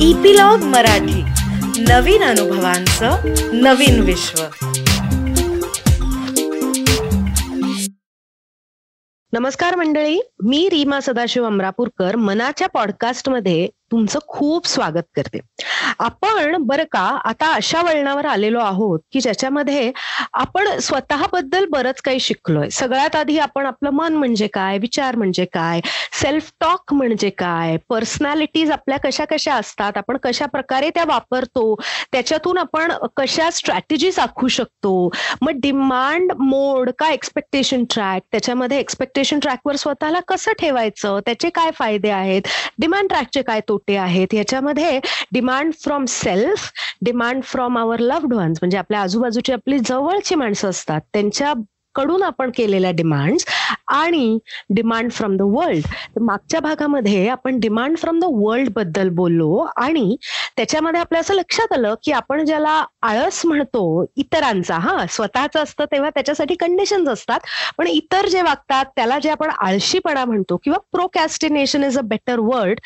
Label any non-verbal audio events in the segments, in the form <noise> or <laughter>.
Epilogue Marathi. नवीन अनुभवांचं नवीन विश्व. नमस्कार मंडळी मी रीमा सदाशिव अमरापूरकर. मनाच्या पॉडकास्टमध्ये तुमचं खूप स्वागत करते. आपण बरं का आता अशा वळणावर आलेलो आहोत की ज्याच्यामध्ये आपण स्वतःबद्दल बरंच काही शिकलोय. सगळ्यात आधी आपण आपलं मन म्हणजे काय विचार म्हणजे काय सेल्फ टॉक म्हणजे काय पर्सनॅलिटीज आपल्या कशा कशा असतात आपण कशा प्रकारे त्या वापरतो त्याच्यातून आपण कशा स्ट्रॅटेजीज आखू शकतो मग डिमांड मोड का एक्सपेक्टेशन ट्रॅक त्याच्यामध्ये एक्सपेक्टेशन ट्रॅकवर स्वतःला कसं ठेवायचं त्याचे काय फायदे आहेत डिमांड ट्रॅकचे काय तोटे आहेत. याच्यामध्ये demand from self demand from our loved ones म्हणजे आपल्या आजूबाजूची आपली जवळची माणसं असतात. त्यांच्या कडून आपण केलेल्या डिमांड्स आणि डिमांड फ्रॉम द वर्ल्ड मागच्या भागामध्ये आपण डिमांड फ्रॉम द वर्ल्डबद्दल बोललो आणि त्याच्यामध्ये आपल्या असं लक्षात आलं की आपण ज्याला आळस म्हणतो इतरांचा हा स्वतःच असतं तेव्हा त्याच्यासाठी कंडिशन्स असतात. पण इतर जे वागतात त्याला जे आपण आळशीपणा म्हणतो किंवा procrastination is a better word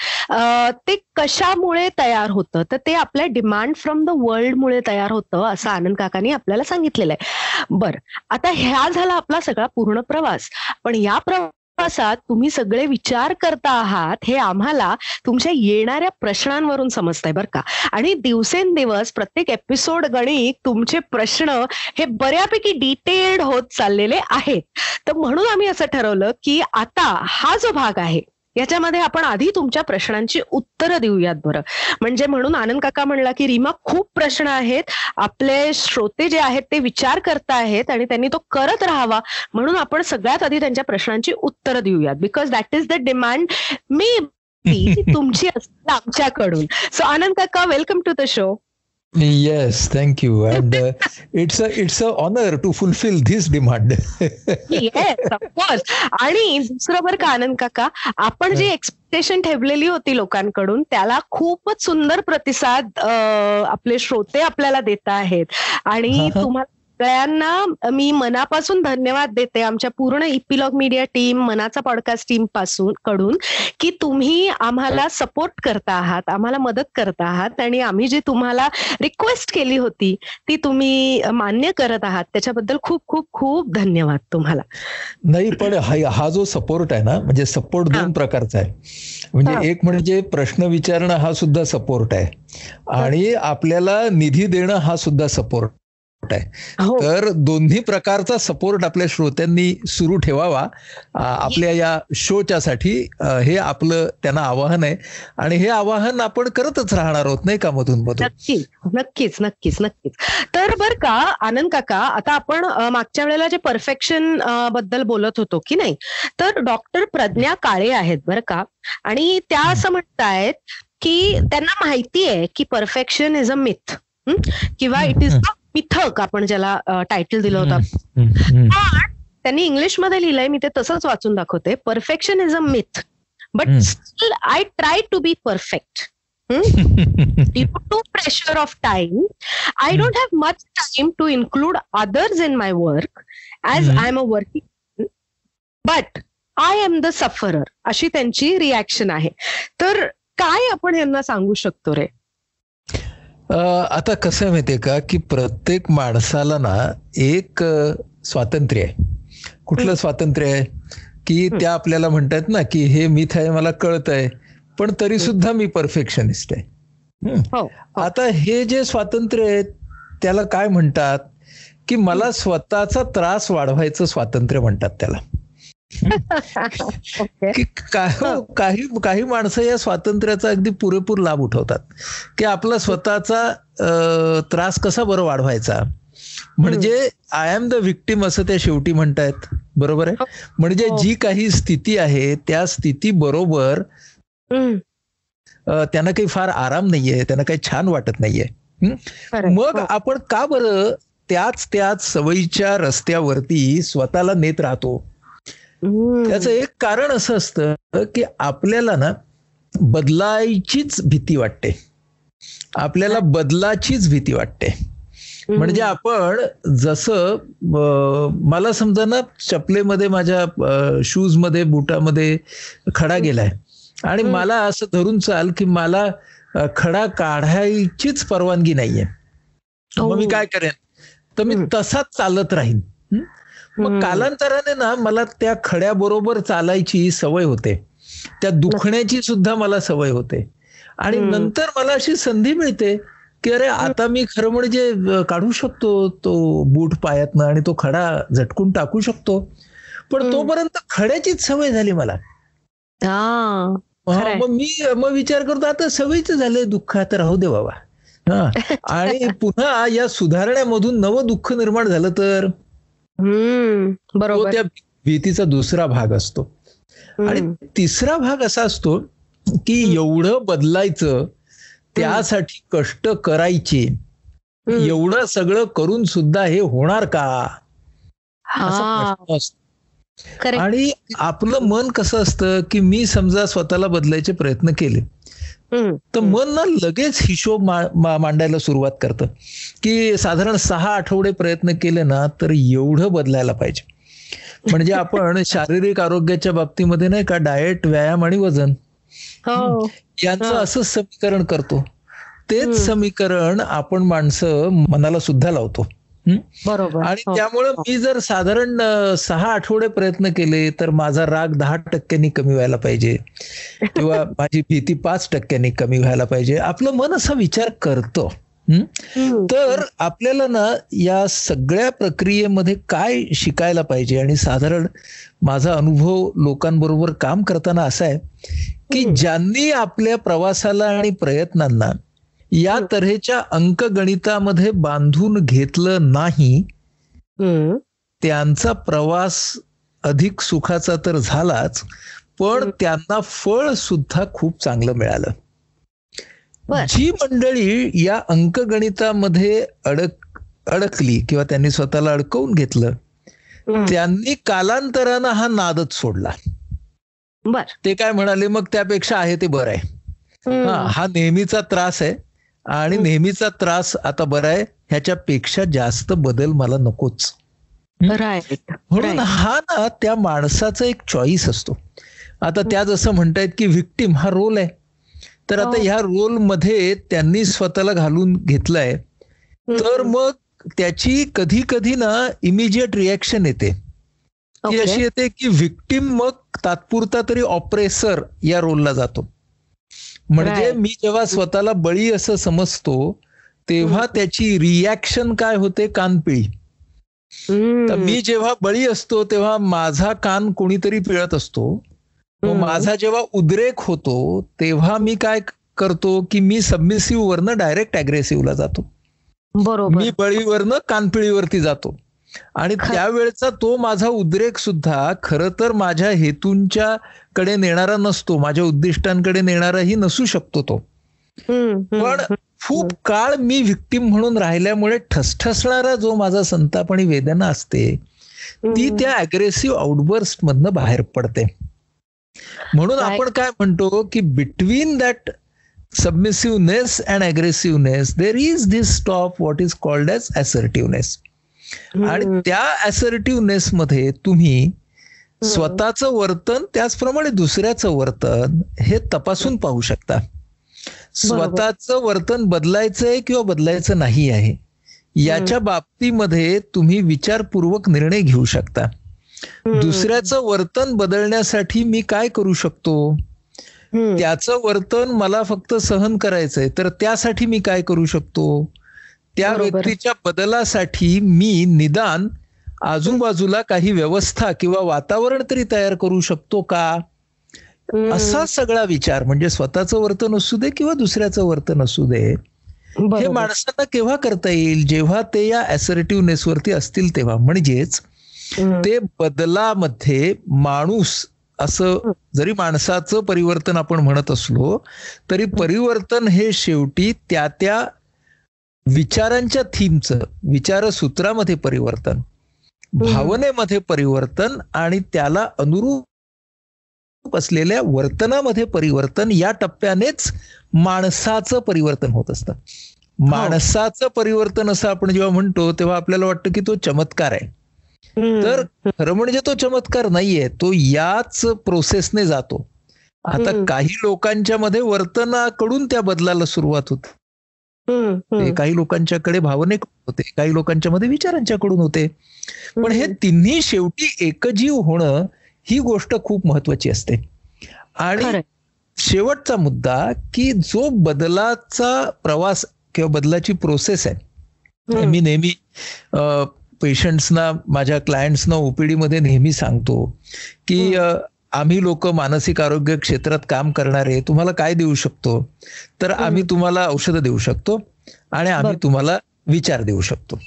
ते कशामुळे तयार होतं? तर ते आपल्या डिमांड फ्रॉम द वर्ल्डमुळे तयार होतं असं आनंद काकांनी आपल्याला सांगितलेलं आहे. बरं आता ह्या झाला आपला सगळा पूर्ण प्रवास. पण या प्रवासात तुम्ही सगळे विचार करता आहात हे आम्हाला तुमच्या येणाऱ्या प्रश्नांवरून समजतंय बरं का. आणि दिवसेंदिवस प्रत्येक एपिसोड गणित तुमचे प्रश्न हे बऱ्यापैकी डिटेल्ड होत चाललेले आहेत. तर म्हणून आम्ही असं ठरवलं की आता हा जो भाग आहे याच्यामध्ये आपण आधी तुमच्या प्रश्नांची उत्तरं देऊयात बरं. म्हणजे म्हणून आनंद काका म्हणला की रीमा खूप प्रश्न आहेत. आपले श्रोते जे आहेत ते विचार करता आहेत आणि त्यांनी तो करत राहावा. म्हणून आपण सगळ्यात आधी त्यांच्या प्रश्नांची उत्तरं देऊयात. Because that is the demand मी <laughs> तुमची असते आमच्याकडून. सो आनंद काका welcome to the show Yes, thank you. And uh, it's a it's a honor to fulfill this demand. <laughs> yes, of course. आणि दुसरं बरं का आनंद काका आपण जी एक्सपेक्टेशन ठेवलेली होती लोकांकडून त्याला खूपच सुंदर प्रतिसाद आपले श्रोते आपल्याला देत आहेत आणि तुम्हाला सगळ्यांना मी मनापासून धन्यवाद देते आमच्या पूर्ण इपिलॉग मीडिया टीम मनाचा पॉडकास्ट टीमपासून कडून की तुम्ही आम्हाला सपोर्ट करता आहात आम्हाला मदत करता आहात आणि आम्ही जी तुम्हाला रिक्वेस्ट केली होती ती तुम्ही मान्य करत आहात त्याच्याबद्दल खूप खूप खूप धन्यवाद तुम्हाला. नाही पण हा जो सपोर्ट आहे ना म्हणजे सपोर्ट दोन प्रकारचा आहे. म्हणजे एक म्हणजे प्रश्न विचारणं हा सुद्धा सपोर्ट आहे. आणि आपल्याला निधी देणं हा सुद्धा सपोर्ट तर दोन्ही प्रकारचा सपोर्ट आपल्या श्रोत्यांनी सुरू ठेवावा. आपल्या या शोच्या साठी हे आपलं त्यांना आवाहन आहे. आणि हे आवाहन आपण करतच राहणार आहोत नाही का मधून मधून? नक्कीच नक्कीच नक्कीच नक्कीच. तर बर का आनंद काका आता आपण मागच्या वेळेला जे परफेक्शनबद्दल बोलत होतो की नाही? तर डॉक्टर प्रज्ञा काळे आहेत बरं का. आणि त्या असं म्हणतायत की त्यांना माहिती आहे की परफेक्शन इज अ मिथ किंवा इट इज अ मिथक आपण ज्याला टायटल दिलं होतं. पण त्यांनी इंग्लिशमध्ये लिहिलंय मी ते तसंच वाचून दाखवते. Perfection is a myth but still I try to be perfect due to pressure of time I don't have much time to include others in my work as I am a working but I am the sufferer अशी त्यांची reaction आहे. तर काय आपण यांना सांगू शकतो रे? आता कसं आहे माहितीये का की प्रत्येक माणसाला ना एक स्वातंत्र्य आहे. कुठलं स्वातंत्र्य आहे? की त्या आपल्याला म्हणतात ना की हे मिथ आहे मला कळत आहे पण तरी सुद्धा मी परफेक्शनिस्ट आहे. आता हे जे स्वातंत्र्य आहे त्याला काय म्हणतात? की मला स्वतःचा त्रास वाढवायचं स्वातंत्र्य म्हणतात त्याला. काही काही माणसं या स्वातंत्र्याचा अगदी पुरेपूर लाभ उठवतात. की आपला स्वतःचा त्रास कसा बरं वाढवायचा? म्हणजे आय एम द विक्टीम असं त्या शेवटी म्हणतायत. बरोबर आहे? म्हणजे जी काही स्थिती आहे त्या स्थिती बरोबर त्यांना काही फार आराम नाहीये त्यांना काही छान वाटत नाहीये. मग आपण का बरं त्याच त्याच सवयीच्या रस्त्यावरती स्वतःला नेत राहतो? त्याचं एक कारण असं असतं की आपल्याला ना बदलायचीच भीती वाटते. आपल्याला बदलाचीच भीती वाटते. म्हणजे आपण जसं मला समजा ना चपलेमध्ये माझ्या शूजमध्ये बुटामध्ये खडा गेलाय. आणि मला असं धरून चाल की मला खडा काढायचीच परवानगी नाहीये. मग मी काय करेन? तर मी तसाच चालत राहीन. मग कालांतराने ना मला त्या खड्याबरोबर चालायची सवय होते. त्या दुखण्याची सुद्धा मला सवय होते. आणि नंतर मला अशी संधी मिळते की अरे आता मी खरं म्हणजे काढू शकतो तो बूट पायातनं आणि तो खडा झटकून टाकू शकतो. पण तोपर्यंत खड्याचीच सवय झाली मला. मग मी मग विचार करतो आता सवयीच झालंय दुःख आता राहू दे बाबा. हा <laughs> आणि पुन्हा या सुधारण्यामधून नवं दुःख निर्माण झालं तर? बरोबर. त्या भीतीचा दुसरा भाग असतो. आणि तिसरा भाग असा असतो की एवढं बदलायचं त्यासाठी कष्ट करायचे. एवढं सगळं करून सुद्धा हे होणार का? आणि आपलं मन कसं असतं की मी समजा स्वतःला बदलायचे प्रयत्न केले. तर मन ना लगेच हिशोब मांडायला सुरुवात करतं. की साधारण सहा आठवडे प्रयत्न केले ना तर एवढं बदलायला पाहिजे. म्हणजे आपण <laughs> शारीरिक आरोग्याच्या बाबतीमध्ये नाही का डाएट व्यायाम आणि वजन. हो. यांचं असं समीकरण करतो. तेच समीकरण आपण माणसं मनाला सुद्धा लावतो. बरोबर. आणि हो. त्यामुळं मी जर साधारण सहा आठवडे प्रयत्न केले तर माझा राग दहा टक्क्यांनी कमी व्हायला पाहिजे. किंवा <laughs> माझी भीती पाच टक्क्यांनी कमी व्हायला पाहिजे. आपलं मन असा विचार करतं. तर आपल्याला ना या सगळ्या प्रक्रियेमध्ये काय शिकायला पाहिजे? आणि साधारण माझा अनुभव लोकांबरोबर काम करताना असा आहे की ज्यांनी आपल्या प्रवासाला आणि प्रयत्नांना या तऱ्हेच्या अंकगणितामध्ये बांधून घेतलं नाही त्यांचा प्रवास अधिक सुखाचा तर झालाच पण त्यांना फळ सुद्धा खूप चांगलं मिळालं. जी मंडळी या अंकगणितामध्ये अडक अडकली किंवा त्यांनी स्वतःला अडकवून घेतलं त्यांनी कालांतरानं हा नादच सोडला. बर. ते काय म्हणाले मग त्यापेक्षा आहे ते बरं आहे. हा हा नेहमीचा त्रास आहे. आणि नेहमीचा त्रास आता बरा आहे ह्याच्यापेक्षा जास्त बदल मला नकोच. म्हणून हा ना त्या माणसाचा एक चॉईस असतो. आता त्या जसं म्हणतायत की व्हिक्टीम हा रोल आहे. तर आता ह्या रोलमध्ये त्यांनी स्वतःला घालून घेतलाय. तर मग त्याची कधी कधी ना इमिजिएट रिॲक्शन येते. ती अशी येते की व्हिक्टीम मग तात्पुरता तरी ऑपरेसर या रोलला जातो. म्हणजे मी जेव्हा स्वतःला बळी असं समजतो तेव्हा त्याची रिॲक्शन काय होते? कानपिळी तर मी जेव्हा बळी असतो तेव्हा माझा कान कोणीतरी पिळत असतो. माझा जेव्हा उद्रेक होतो तेव्हा मी काय करतो की मी सबमिसिव्ह वरनं डायरेक्ट अग्रेसिव्हला जातो. बरोबर. मी बळीवरनं कानपिळीवरती जातो. आणि त्यावेळेचा तो माझा उद्रेक सुद्धा खर तर माझ्या हेतूंच्या कडे नेणारा नसतो माझ्या उद्दिष्टांकडे नेणाराही नसू शकतो तो. पण खूप काळ मी व्हिक्टीम म्हणून राहिल्यामुळे ठसठसणारा जो माझा संताप आणि वेदना असते ती त्या अग्रेसिव्ह आउटबर्स्ट मधनं बाहेर पडते. म्हणून आपण काय म्हणतो की between that submissiveness and aggressiveness there is this stop what is called as assertiveness आणि त्या असर्टिव्हनेस मध्ये तुम्ही स्वतःचं वर्तन त्याचप्रमाणे दुसऱ्याचं वर्तन हे तपासून पाहू शकता. स्वतःचं वर्तन बदलायचंय किंवा बदलायचं नाही आहे याच्या बाबतीमध्ये तुम्ही विचारपूर्वक निर्णय घेऊ शकता. दुसऱ्याचं वर्तन बदलण्यासाठी मी काय करू शकतो? त्याचं वर्तन मला फक्त सहन करायचंय तर त्यासाठी मी काय करू शकतो? त्या व्यक्तीच्या बदलासाठी मी निदान आजूबाजूला काही व्यवस्था किंवा वातावरण तरी तयार करू शकतो का? असा सगळा विचार म्हणजे स्वतःचं वर्तन असू दे किंवा दुसऱ्याचं वर्तन असू दे हे माणसांना केव्हा करता येईल? जेव्हा ते या असर्टिव्हनेस वरती असतील तेव्हा. म्हणजेच ते बदलामध्ये माणूस असं जरी माणसाचं परिवर्तन आपण म्हणत असलो तरी परिवर्तन हे शेवटी त्या त्या विचारांच्या थीमचं विचारसूत्रामध्ये परिवर्तन भावनेमध्ये परिवर्तन आणि त्याला अनुरूप असलेल्या वर्तनामध्ये परिवर्तन या टप्प्यानेच माणसाचं परिवर्तन होत असतं. माणसाचं परिवर्तन असं आपण जेव्हा म्हणतो तेव्हा आपल्याला वाटतं की तो चमत्कार आहे. तर खरं म्हणजे तो चमत्कार नाहीये तो याच प्रोसेसने जातो. आता काही लोकांच्या मध्ये वर्तनाकडून त्या बदलाला सुरुवात होते. काही लोकांच्याकडे भावनिक होते काही लोकांच्या मध्ये विचारांच्याकडून होते. पण हे तिन्ही शेवटी एकजीव होणं ही गोष्ट खूप महत्वाची असते. आणि शेवटचा मुद्दा की जो बदलाचा प्रवास किंवा बदलाची प्रोसेस आहे मी नेहमी पेशंट्सना माझ्या क्लायंट्सना ओपीडी मध्ये नेहमी सांगतो की आम्ही लोक मानसिक आरोग्य क्षेत्रात काम करणारे तुम्हाला काय देऊ शकतो? तर आम्ही तुम्हाला औषधं देऊ शकतो आणि आम्ही तुम्हाला विचार देऊ शकतो.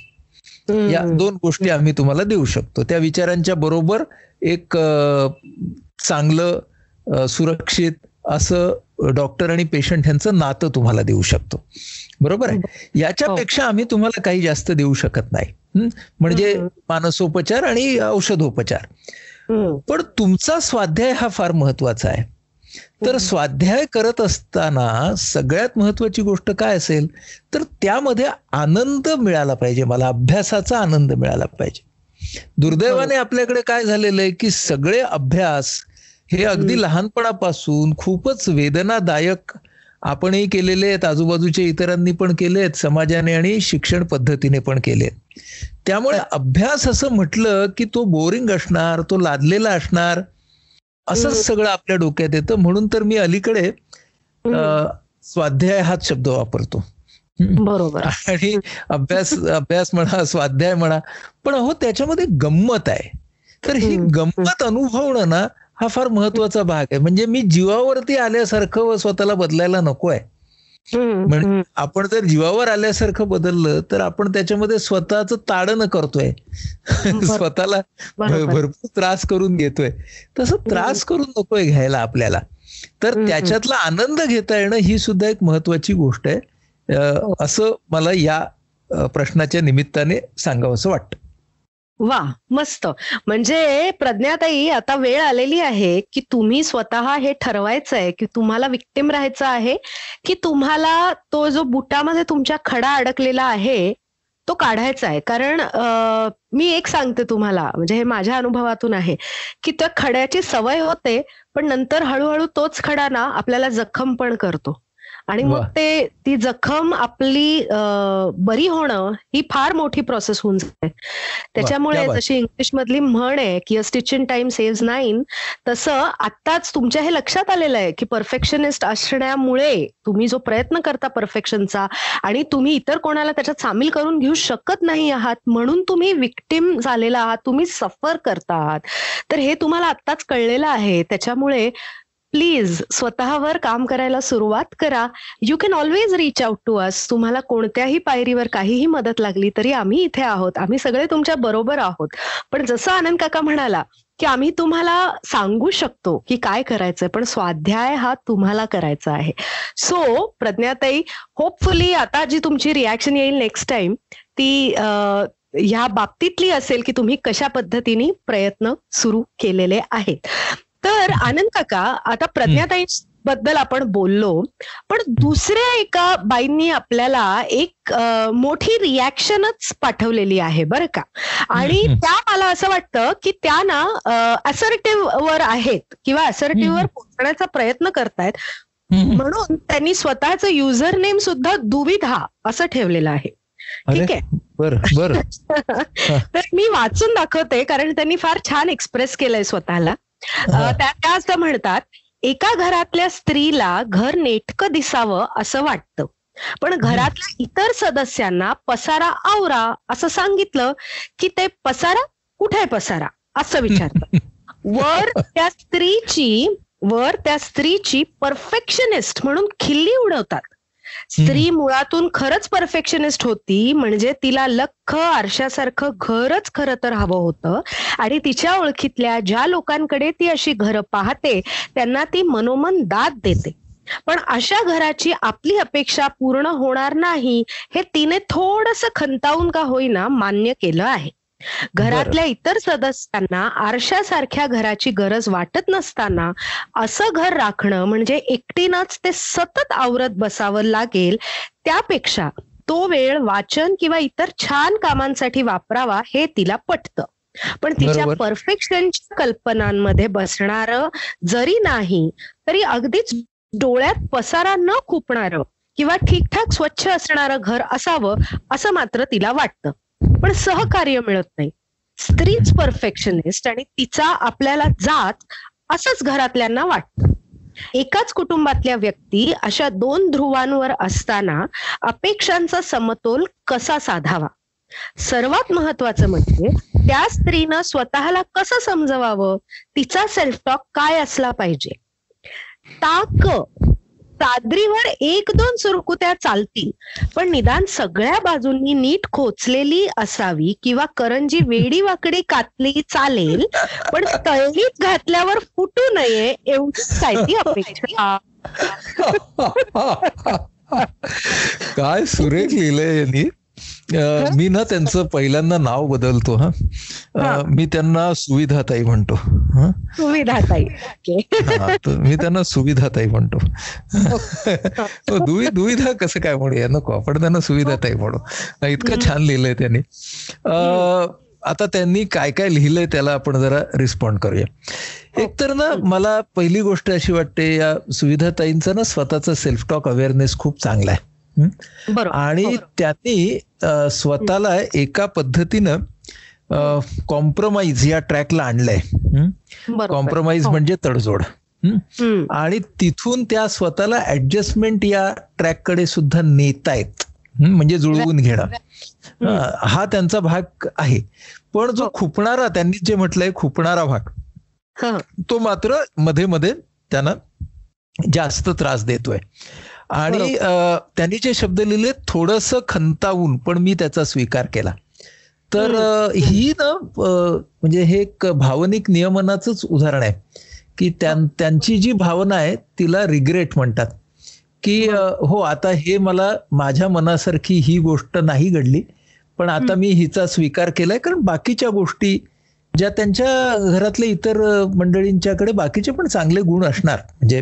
या दोन गोष्टी आम्ही तुम्हाला देऊ शकतो. त्या विचारांच्या बरोबर एक चांगलं सुरक्षित असं डॉक्टर आणि पेशंट यांचं नातं तुम्हाला देऊ शकतो. बरोबर आहे? याच्यापेक्षा आम्ही तुम्हाला काही जास्त देऊ शकत नाही. म्हणजे मानसोपचार आणि औषधोपचार. पण तुमचा स्वाध्याय हा फार महत्त्वाचा आहे. तर स्वाध्याय करत असताना सगळ्यात महत्वाची गोष्ट काय असेल? तर त्यामध्ये आनंद मिळाला पाहिजे मला अभ्यासाचा आनंद मिळाला पाहिजे. दुर्दैवाने आपल्याकडे काय झालेलं आहे की सगळे अभ्यास हे अगदी लहानपणापासून खूपच वेदनादायक आपणही केलेले आहेत आजूबाजूच्या इतरांनी पण केले आहेत समाजाने आणि शिक्षण पद्धतीने पण केले त्यामुळे अभ्यास असं म्हटलं की तो बोरिंग असणार तो लादलेला असणार असंच सगळं आपल्या डोक्यात येतं. म्हणून तर मी अलीकडे स्वाध्याय हाच शब्द वापरतो. बरोबर. आणि अभ्यास अभ्यास म्हणा स्वाध्याय म्हणा पण हो त्याच्यामध्ये गंमत आहे. तर ही गंमत अनुभवणं ना हा फार महत्त्वाचा भाग आहे. म्हणजे मी जीवावरती आल्यासारखं व स्वतःला बदलायला नको आहे म्हणजे आपण जर जीवावर आल्यासारखं बदललं तर आपण त्याच्यामध्ये स्वतःच ताडणं करतोय. स्वतःला भरपूर त्रास करून घेतोय. तसं त्रास करून नकोय घ्यायला आपल्याला. तर त्याच्यातला आनंद घेता येणं ही सुद्धा एक महत्वाची गोष्ट आहे. असं मला या प्रश्नाच्या निमित्ताने सांगावं असं वाटतं. वा मस्त. म्हणजे प्रज्ञाताई आता वेळ आलेली आहे की तुम्ही स्वतः हे ठरवायचं आहे की तुम्हाला विक्टिम राहायचं आहे की तुम्हाला तो जो बुटामध्ये तुमच्या खडा अडकलेला आहे तो काढायचा आहे. कारण मी एक सांगते तुम्हाला म्हणजे हे माझ्या अनुभवातून आहे की त्या खड्याची सवय होते पण नंतर हळूहळू तोच खडा ना आपल्याला जखम पण करतो. आणि मग ते ती जखम आपली बरी होणं ही फार मोठी प्रोसेस होऊन जाते. त्याच्यामुळे जशी इंग्लिश मधली म्हण आहे की a stitch in time save nine तसं आत्ताच तुमच्या हे लक्षात आलेलं आहे की परफेक्शनिस्ट असण्यामुळे तुम्ही जो प्रयत्न करता परफेक्शनचा आणि तुम्ही इतर कोणाला त्याच्यात सामील करून घेऊ शकत नाही आहात म्हणून तुम्ही विक्टिम झालेला आहात तुम्ही सफर करता आहात. तर हे तुम्हाला आत्ताच कळलेलं आहे. त्याच्यामुळे प्लीज स्वतःवर काम करायला सुरुवात करा. You can always reach out to us तुम्हाला कोणत्याही पायरीवर काहीही मदत लागली तरी आम्ही इथे आहोत. आम्ही सगळे तुमच्या बरोबर आहोत. पण जसं आनंद काका म्हणाला की आम्ही तुम्हाला सांगू शकतो की काय करायचंय पण स्वाध्याय हा तुम्हाला करायचा आहे. सो प्रज्ञाताई होपफुली आता जी तुमची रिॲक्शन येईल नेक्स्ट टाइम ती ह्या बाबतीतली असेल की तुम्ही कशा पद्धतीने प्रयत्न सुरू केलेले आहेत. तर आनंद काका आता प्रज्ञाताई बद्दल आपण बोललो पण दुसऱ्या एका बाईंनी आपल्याला एक मोठी रिॲक्शनच पाठवलेली आहे बरं का. आणि त्या मला असं वाटतं की त्या ना असर्टिव्ह वर आहेत किंवा असर्टिव्ह वर पोहोचण्याचा प्रयत्न करतायत. म्हणून त्यांनी स्वतःच युजर नेम सुद्धा दुविधा असं ठेवलेलं आहे. ठीक आहे? बर बर. <laughs> तर मी वाचून दाखवते कारण त्यांनी फार छान एक्सप्रेस केलंय स्वतःला. त्या असं म्हणतात एका घरातल्या स्त्रीला घर नेटकं दिसावं असं वाटतं. पण घरातल्या इतर सदस्यांना पसारा आवरा असं सांगितलं की ते पसारा कुठे पसारा? असं विचारतं <laughs> वर त्या स्त्रीची वर त्या स्त्रीची परफेक्शनिस्ट म्हणून खिल्ली उडवतात. स्त्री मुळातून खरंच परफेक्शनिस्ट होती म्हणजे तिला लख आरशासारखं घरच खरं तर हवं होतं. आणि तिच्या ओळखीतल्या ज्या लोकांकडे ती अशी घरं पाहते त्यांना ती मनोमन दाद देते. पण अशा घराची आपली अपेक्षा पूर्ण होणार नाही हे तिने थोडस खंतावून का होईना मान्य केलं आहे. घरातल्या इतर सदस्यांना आरशासारख्या घराची गरज वाटत नसताना असं घर राखणं म्हणजे एकटीनच ते सतत आवरत बसावं लागेल त्यापेक्षा तो वेळ वाचन किंवा इतर छान कामांसाठी वापरावा हे तिला पटतं. पण तिच्या परफेक्शनच्या कल्पनांमध्ये बसणार जरी नाही तरी अगदीच डोळ्यात पसारा न खुपणार किंवा ठीकठाक स्वच्छ असणारं घर असावं असं मात्र तिला वाटतं. पण सहकार्य मिळत नाही. स्त्रीच परफेक्शनिस्ट आणि तिचा आपल्याला जात असंच घरातल्यांना वाटतं. एकाच कुटुंबातल्या व्यक्ती अशा दोन ध्रुवांवर असताना अपेक्षांचा समतोल कसा साधावा? सर्वात महत्वाचं म्हणजे त्या स्त्रीनं स्वतःला कसं समजवावं? तिचा सेल्फ टॉक काय असला पाहिजे? ताक चादरीवर एक दोन सुरकुत्या चालतील. पण निदान सगळ्या बाजूंनी नीट खोचलेली असावी किंवा करंजी वेडी वाकडी कातली चालेल पण तळणीत घातल्यावर फुटू नये एवढी काय ती अपेक्षा. <laughs> काय सुरेख लिहिलंय यांनी. मी ना त्यांचं पहिल्यांदा नाव बदलतो हा. मी त्यांना सुविधाताई म्हणतो सुविधाताई मी त्यांना सुविधाताई म्हणतो. दुविधा कसं काय म्हणूया नको आपण त्यांना सुविधाताई म्हणू. इतकं छान लिहिलंय त्यांनी. आता त्यांनी काय काय लिहिलंय त्याला आपण जरा रिस्पॉन्ड करूया. एक तर ना मला पहिली गोष्ट अशी वाटते या सुविधाताईंचा ना स्वतःचा सेल्फ टॉक अवेअरनेस खूप चांगला आहे. आणि त्यांनी स्वतःला एका पद्धतीनं कॉम्प्रोमाइज या ट्रॅकला आणलंय. कॉम्प्रोमाइज म्हणजे तडजोड. आणि तिथून त्या स्वतःला ऍडजस्टमेंट या ट्रॅककडे सुद्धा नेतायत. म्हणजे जुळवून घेणं. हा. त्यांचा भाग आहे. पण जो खुपणारा त्यांनी जे म्हटलंय खुपणारा भाग तो मात्रमध्ये मध्ये त्यांना जास्त त्रास देतोय. आणि त्यांनी जे शब्द लिहिले थोडस खंतावून पण मी त्याचा स्वीकार केला. तर ही ना म्हणजे हे एक भावनिक नियमनाच उदाहरण आहे की त्यांची जी भावना आहे तिला रिग्रेट म्हणतात. की हो आता हे मला माझ्या मनासारखी ही गोष्ट नाही घडली पण आता मी हिचा स्वीकार केलाय कारण बाकीच्या गोष्टी ज्या त्यांच्या घरातल्या इतर मंडळींच्याकडे बाकीचे पण चांगले गुण असणार. म्हणजे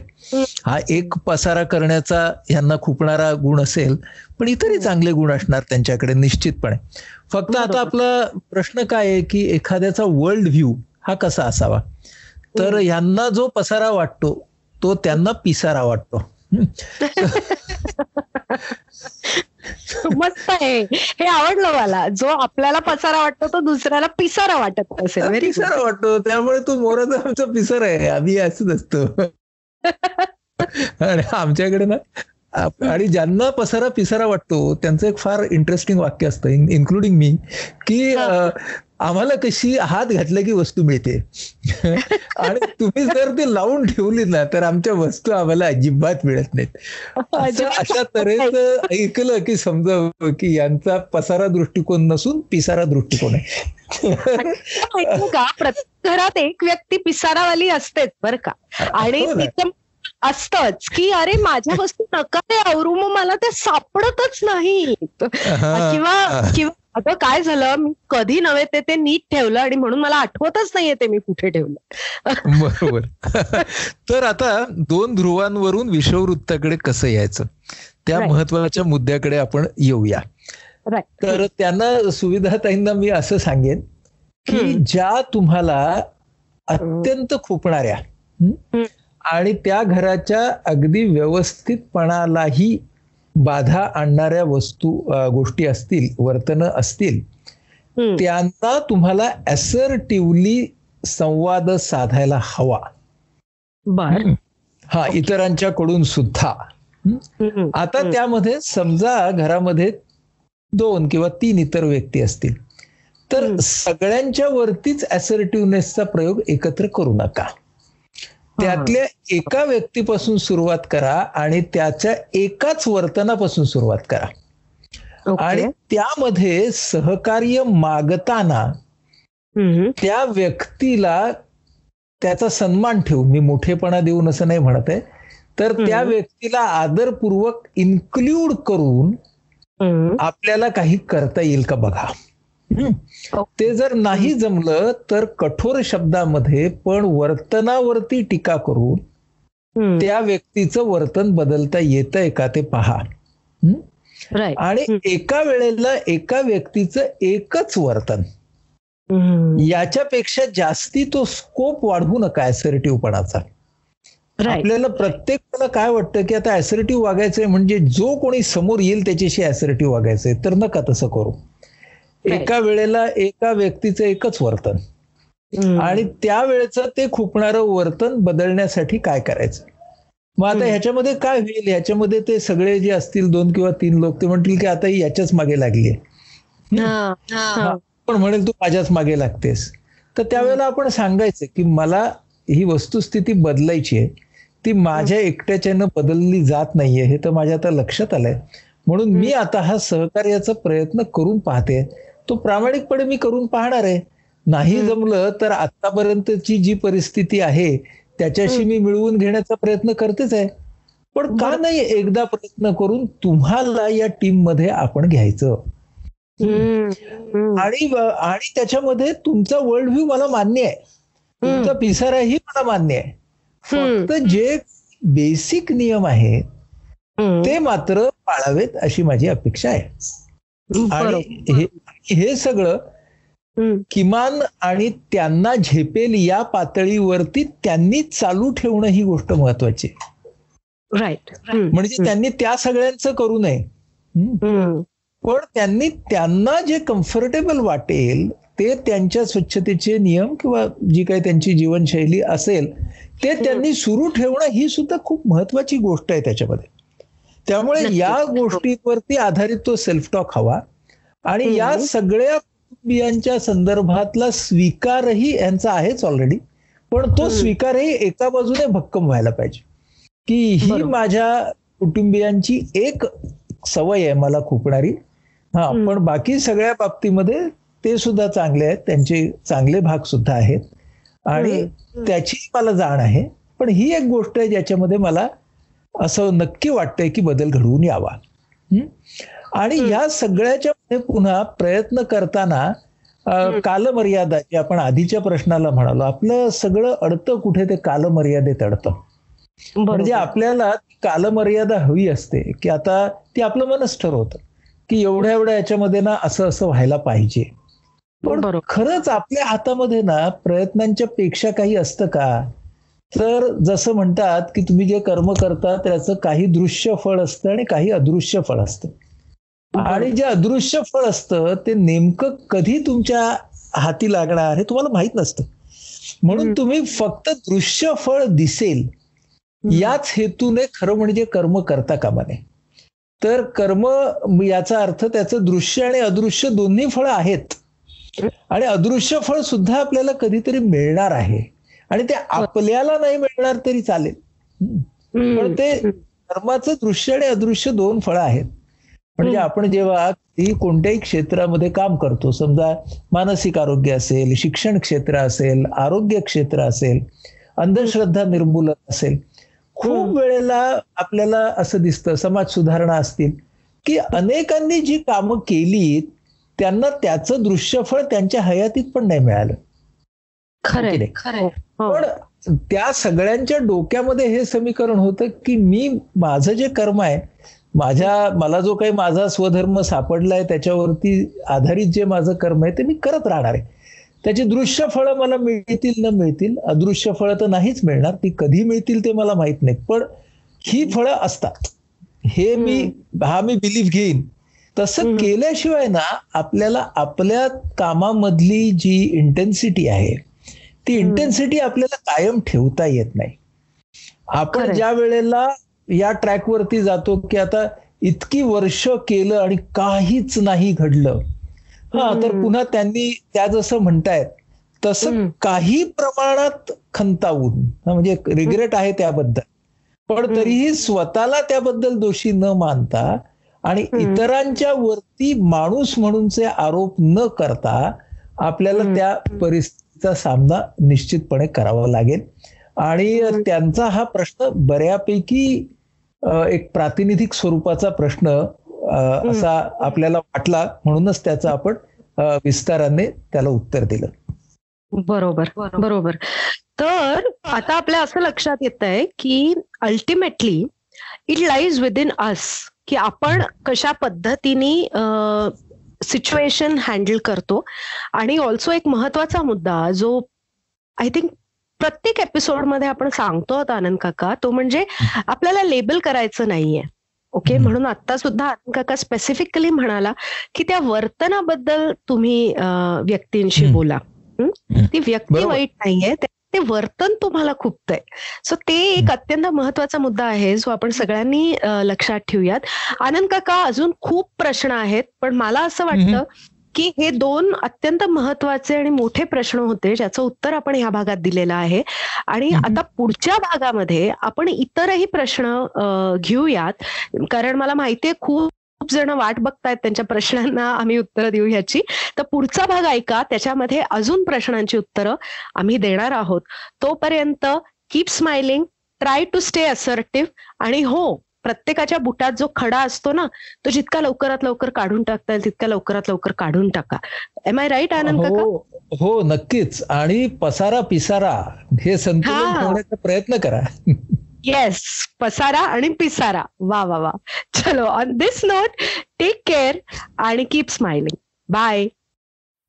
हा एक पसारा करण्याचा यांना खुपणारा गुण असेल पण इतरही चांगले गुण असणार त्यांच्याकडे निश्चितपणे. फक्त आता आपला प्रश्न काय आहे की एखाद्याचा वर्ल्ड व्ह्यू हा कसा असावा? तर यांना जो पसारा वाटतो तो त्यांना पिसारा वाटतो. <laughs> <laughs> <laughs> मस्त आहे. हे आवडलं मला. जो आपल्याला पसारा वाटतो तो दुसऱ्याला पिसारा वाटत असेल. पिसारा वाटतो. त्यामुळे तो मोराचा आमचा पिसारा आहे. आम्ही असंच असतो <laughs> आणि आमच्याकडे ना आणि ज्यांना पसारा पिसारा वाटतो त्यांचं एक फार इंटरेस्टिंग वाक्य असतं इन्क्लुडिंग मी की आम्हाला कशी हात घातल्या की वस्तू मिळते? <laughs> आणि तुम्ही जर ते लावून ठेवली ना तर आमच्या वस्तू आम्हाला अजिबात मिळत नाहीत. <laughs> अशा तऱ्हेचं ऐकलं की समजा की यांचा पसारा दृष्टिकोन नसून पिसारा दृष्टिकोन आहे. प्रत्येक घरात एक व्यक्ती पिसारावाली असतेच बर का. आणि हो असतच की अरे माझ्या वस्तू नका ते आवरू मग मला ते सापडतच नाही किंवा किंवा आता काय झालं? मी कधी नव्हे ते ते नीट ठेवलं आणि म्हणून मला आठवतच नाहीये ते मी कुठे ठेवलं. बरोबर. <laughs> तर आता दोन ध्रुवांवरून विषववृत्ताकडे कसं यायचं? त्या महत्त्वाच्या मुद्द्याकडे आपण येऊया. तर त्यांना सुविधाताईंना मी असं सांगेन की ज्या तुम्हाला अत्यंत खुपणाऱ्या आणि त्या घराच्या अगदी व्यवस्थितपणालाही बाधा आणणाऱ्या वस्तू गोष्टी असतील वर्तन असतील त्यांना तुम्हाला असर्टिव्हली संवाद साधायला हवा. हा इतरांच्याकडून सुद्धा. आता त्यामध्ये समजा घरामध्ये दोन किंवा तीन इतर व्यक्ती असतील तर सगळ्यांच्या वरतीच असर्टिव्हनेसचा प्रयोग एकत्र करू नका. त्यातल्या एका व्यक्तीपासून सुरुवात करा आणि त्याच्या एकाच वर्तनापासून सुरुवात करा. आणि त्यामध्ये सहकार्य मागताना त्या व्यक्तीला त्याचा सन्मान ठेवून मी मोठेपणा देऊन असं नाही म्हणत आहे. तर त्या व्यक्तीला आदरपूर्वक इन्क्ल्यूड करून आपल्याला काही करता येईल का बघा. ते जर नाही जमलं तर कठोर शब्दामध्ये पण वर्तनावरती टीका करून त्या व्यक्तीचं वर्तन बदलता येतंय का ते पहा. आणि एका वेळेला एका व्यक्तीचं एकच वर्तन याच्यापेक्षा जास्ती तो स्कोप वाढवू नका ऍसर्टिव्हपणाचा आपल्याला प्रत्येकाला काय वाटतं की आता ऍसर्टिव्ह वागायचंय म्हणजे जो कोणी समोर येईल त्याच्याशी ऍसर्टिव्ह वागायचंय तर नका तसं करू. एका वेळेला एका व्यक्तीचं एकच वर्तन. आणि त्या वेळेचं ते खुपणारं वर्तन बदलण्यासाठी काय करायचं? मग आता ह्याच्यामध्ये काय होईल? ह्याच्यामध्ये ते सगळे जे असतील दोन किंवा तीन लोक ते म्हणतील की आता याच्याच मागे लागली पण म्हणेल तू माझ्याच मागे लागतेस. तर त्यावेळेला आपण सांगायचं की मला ही वस्तुस्थिती बदलायची आहे. ती माझ्या एकट्याच्यानं बदलली जात नाहीये हे तर माझ्या आता लक्षात आलंय. म्हणून मी आता हा सहकार्याचा प्रयत्न करून पाहते. तो प्रामाणिकपणे मी करून पाहणार आहे. नाही जमलं तर आतापर्यंतची जी परिस्थिती आहे त्याच्याशी मी मिळवून घेण्याचा प्रयत्न करतेच आहे. पण का नाही एकदा प्रयत्न करून तुम्हाला या टीममध्ये आपण घ्यायचं? आणि आणि त्याच्यामध्ये तुमचा वर्ल्ड व्ह्यू मला मान्य आहे. तुमचा पिसाराही मला मान्य आहे. फक्त जे बेसिक नियम आहेत ते मात्र पाळावेत अशी माझी अपेक्षा आहे. आणि हे सगळं किमान आणि त्यांना झेपेल या पातळीवरती त्यांनी चालू ठेवणं ही गोष्ट महत्वाची राईट म्हणजे त्यांनी त्या सगळ्यांचं करू नये. पण त्यांनी त्यांना जे कम्फर्टेबल वाटेल ते त्यांच्या स्वच्छतेचे नियम किंवा जी काही त्यांची जीवनशैली असेल ते त्यांनी सुरू ठेवणं ही सुद्धा खूप महत्वाची गोष्ट आहे त्याच्यामध्ये. त्यामुळे या गोष्टीवरती आधारित तो सेल्फ टॉक हवा. आणि या सगळ्या कुटुंबियांच्या संदर्भातला स्वीकारही यांचा आहेच ऑलरेडी पण तो स्वीकारही एका बाजूने भक्कम व्हायला पाहिजे. की ही माझ्या कुटुंबियांची एक सवय आहे मला खुपणारी. हा पण बाकी सगळ्या बाबतीमध्ये ते सुद्धा चांगले आहेत. त्यांचे चांगले भाग सुद्धा आहेत. आणि त्याची मला जाण आहे. पण ही एक गोष्ट आहे ज्याच्यामध्ये मला असं नक्की वाटतंय की बदल घडवून यावा. आणि ह्या सगळ्याच्या मध्ये पुन्हा प्रयत्न करताना कालमर्यादा जे आपण आधीच्या प्रश्नाला म्हणालो आपलं सगळं अडतं कुठे ते कालमर्यादेत अडतं. म्हणजे आपल्याला कालमर्यादा हवी असते की आता ती आपलं मनच ठरवतं की एवढ्या एवढ्या याच्यामध्ये ना असं असं व्हायला पाहिजे. पण खरंच आपल्या हातामध्ये ना प्रयत्नांच्या पेक्षा काही असतं का? तर जसं म्हणतात की तुम्ही जे कर्म करता त्याचं काही दृश्य फळ असतं आणि काही अदृश्य फळ असतं. आणि जे अदृश्य फळ असतं ते नेमकं कधी तुमच्या हाती लागणार हे तुम्हाला माहीत नसतं. म्हणून तुम्ही फक्त दृश्य फळ दिसेल याच हेतूने खरं म्हणजे कर्म करता कामा नये. तर कर्म याचा अर्थ त्याचं दृश्य आणि अदृश्य दोन्ही फळ आहेत. आणि अदृश्य फळ सुद्धा आपल्याला कधीतरी मिळणार आहे. आणि ते आपल्याला नाही मिळणार तरी चालेल. पण ते कर्माचं दृश्य आणि अदृश्य दोन फळं आहेत. म्हणजे आपण जेव्हा ही कोणत्याही क्षेत्रामध्ये काम करतो समजा मानसिक आरोग्य असेल शिक्षण क्षेत्र असेल आरोग्य क्षेत्र असेल अंधश्रद्धा निर्मूलन असेल खूप वेळेला आपल्याला असं दिसतं समाज सुधारणा असतील की अनेकांनी जी कामं केली त्यांना त्याचं दृश्यफळ त्यांच्या हयातीत पण नाही मिळालं. खरं हो. पण त्या सगळ्यांच्या डोक्यामध्ये हे समीकरण होतं की मी माझं जे कर्म आहे माझ्या मला जो काही माझा स्वधर्म सापडलाय त्याच्यावरती आधारित जे माझं कर्म आहे ते मी करत राहणार आहे. त्याची दृश्य फळं मला मिळतील न मिळतील अदृश्य फळं तर नाहीच मिळणार ती कधी मिळतील ते मला माहीत नाही पण ही फळं असतात. हे मी हा मी बिलीव्ह घेईन. तसं केल्याशिवाय ना आपल्याला आपल्या कामामधली जी इंटेन्सिटी आहे ती इंटेन्सिटी आपल्याला कायम ठेवता येत नाही. आपण ज्या वेळेला या ट्रॅकवरती जातो की आता इतकी वर्ष केलं आणि काहीच नाही घडलं. हा तर पुन्हा त्यांनी त्या जसं म्हणतायत तसं काही प्रमाणात खंतावून म्हणजे रिग्रेट आहे त्याबद्दल. पण तरीही स्वतःला त्याबद्दल दोषी न मानता आणि इतरांच्या वरती माणूस म्हणूनचे आरोप न करता आपल्याला त्या परिस्थितीचा सामना निश्चितपणे करावा लागेल. आणि त्यांचा हा प्रश्न बऱ्यापैकी एक प्रातिनिधिक स्वरूपाचा प्रश्न असा आपल्याला वाटला म्हणूनच त्याचं आपण विस्ताराने त्याला उत्तर दिलं. बरोबर बरोबर. तर आता आपल्या असं लक्षात येत आहे की ultimately it lies within us की आपण कशा पद्धतीने सिच्युएशन हँडल करतो. आणि ऑल्सो एक महत्त्वाचा मुद्दा जो आय थिंक प्रत्येक एपिसोडमध्ये आपण सांगतो आनंद काका तो म्हणजे आपल्याला लेबल करायचं नाहीये. ओके म्हणून आता सुद्धा आनंद काका स्पेसिफिकली म्हणाला की त्या वर्तनाबद्दल तुम्ही व्यक्तींशी बोला. ती व्यक्ती वाईट नाहीये ते वर्तन तुम्हाला खुपतंय. सो ते एक अत्यंत महत्त्वाचा मुद्दा आहे जो आपण सगळ्यांनी लक्षात ठेवूयात. आनंद काका अजून खूप प्रश्न आहेत पण मला असं वाटतं की हे दोन अत्यंत महत्त्वाचे आणि मोठे प्रश्न होते ज्याचं उत्तर आपण ह्या भागात दिलेलं आहे. आणि आता पुढच्या भागामध्ये आपण इतरही प्रश्न घेऊयात. कारण मला माहितीये खूप खूप जण वाट बघतायत त्यांच्या प्रश्नांना आम्ही उत्तरं देऊ ह्याची. तर पुढचा भाग ऐका त्याच्यामध्ये अजून प्रश्नांची उत्तरं आम्ही देणार आहोत. तोपर्यंत keep smiling try to stay assertive आणि हो प्रत्येकाच्या बुटात जो खडा असतो ना तो जितका लवकरात लवकर काढून टाकता येईल तितक्या लवकरात लवकर काढून टाका. एम आय राईट आनंद काका? हो, हो नक्कीच. आणि पसारा पिसारा हे संतुलन ठेवण्याचा प्रयत्न करा. येस पसारा आणि पिसारा. वा वा वा. चलो on this note take care आणि कीप स्माइलिंग बाय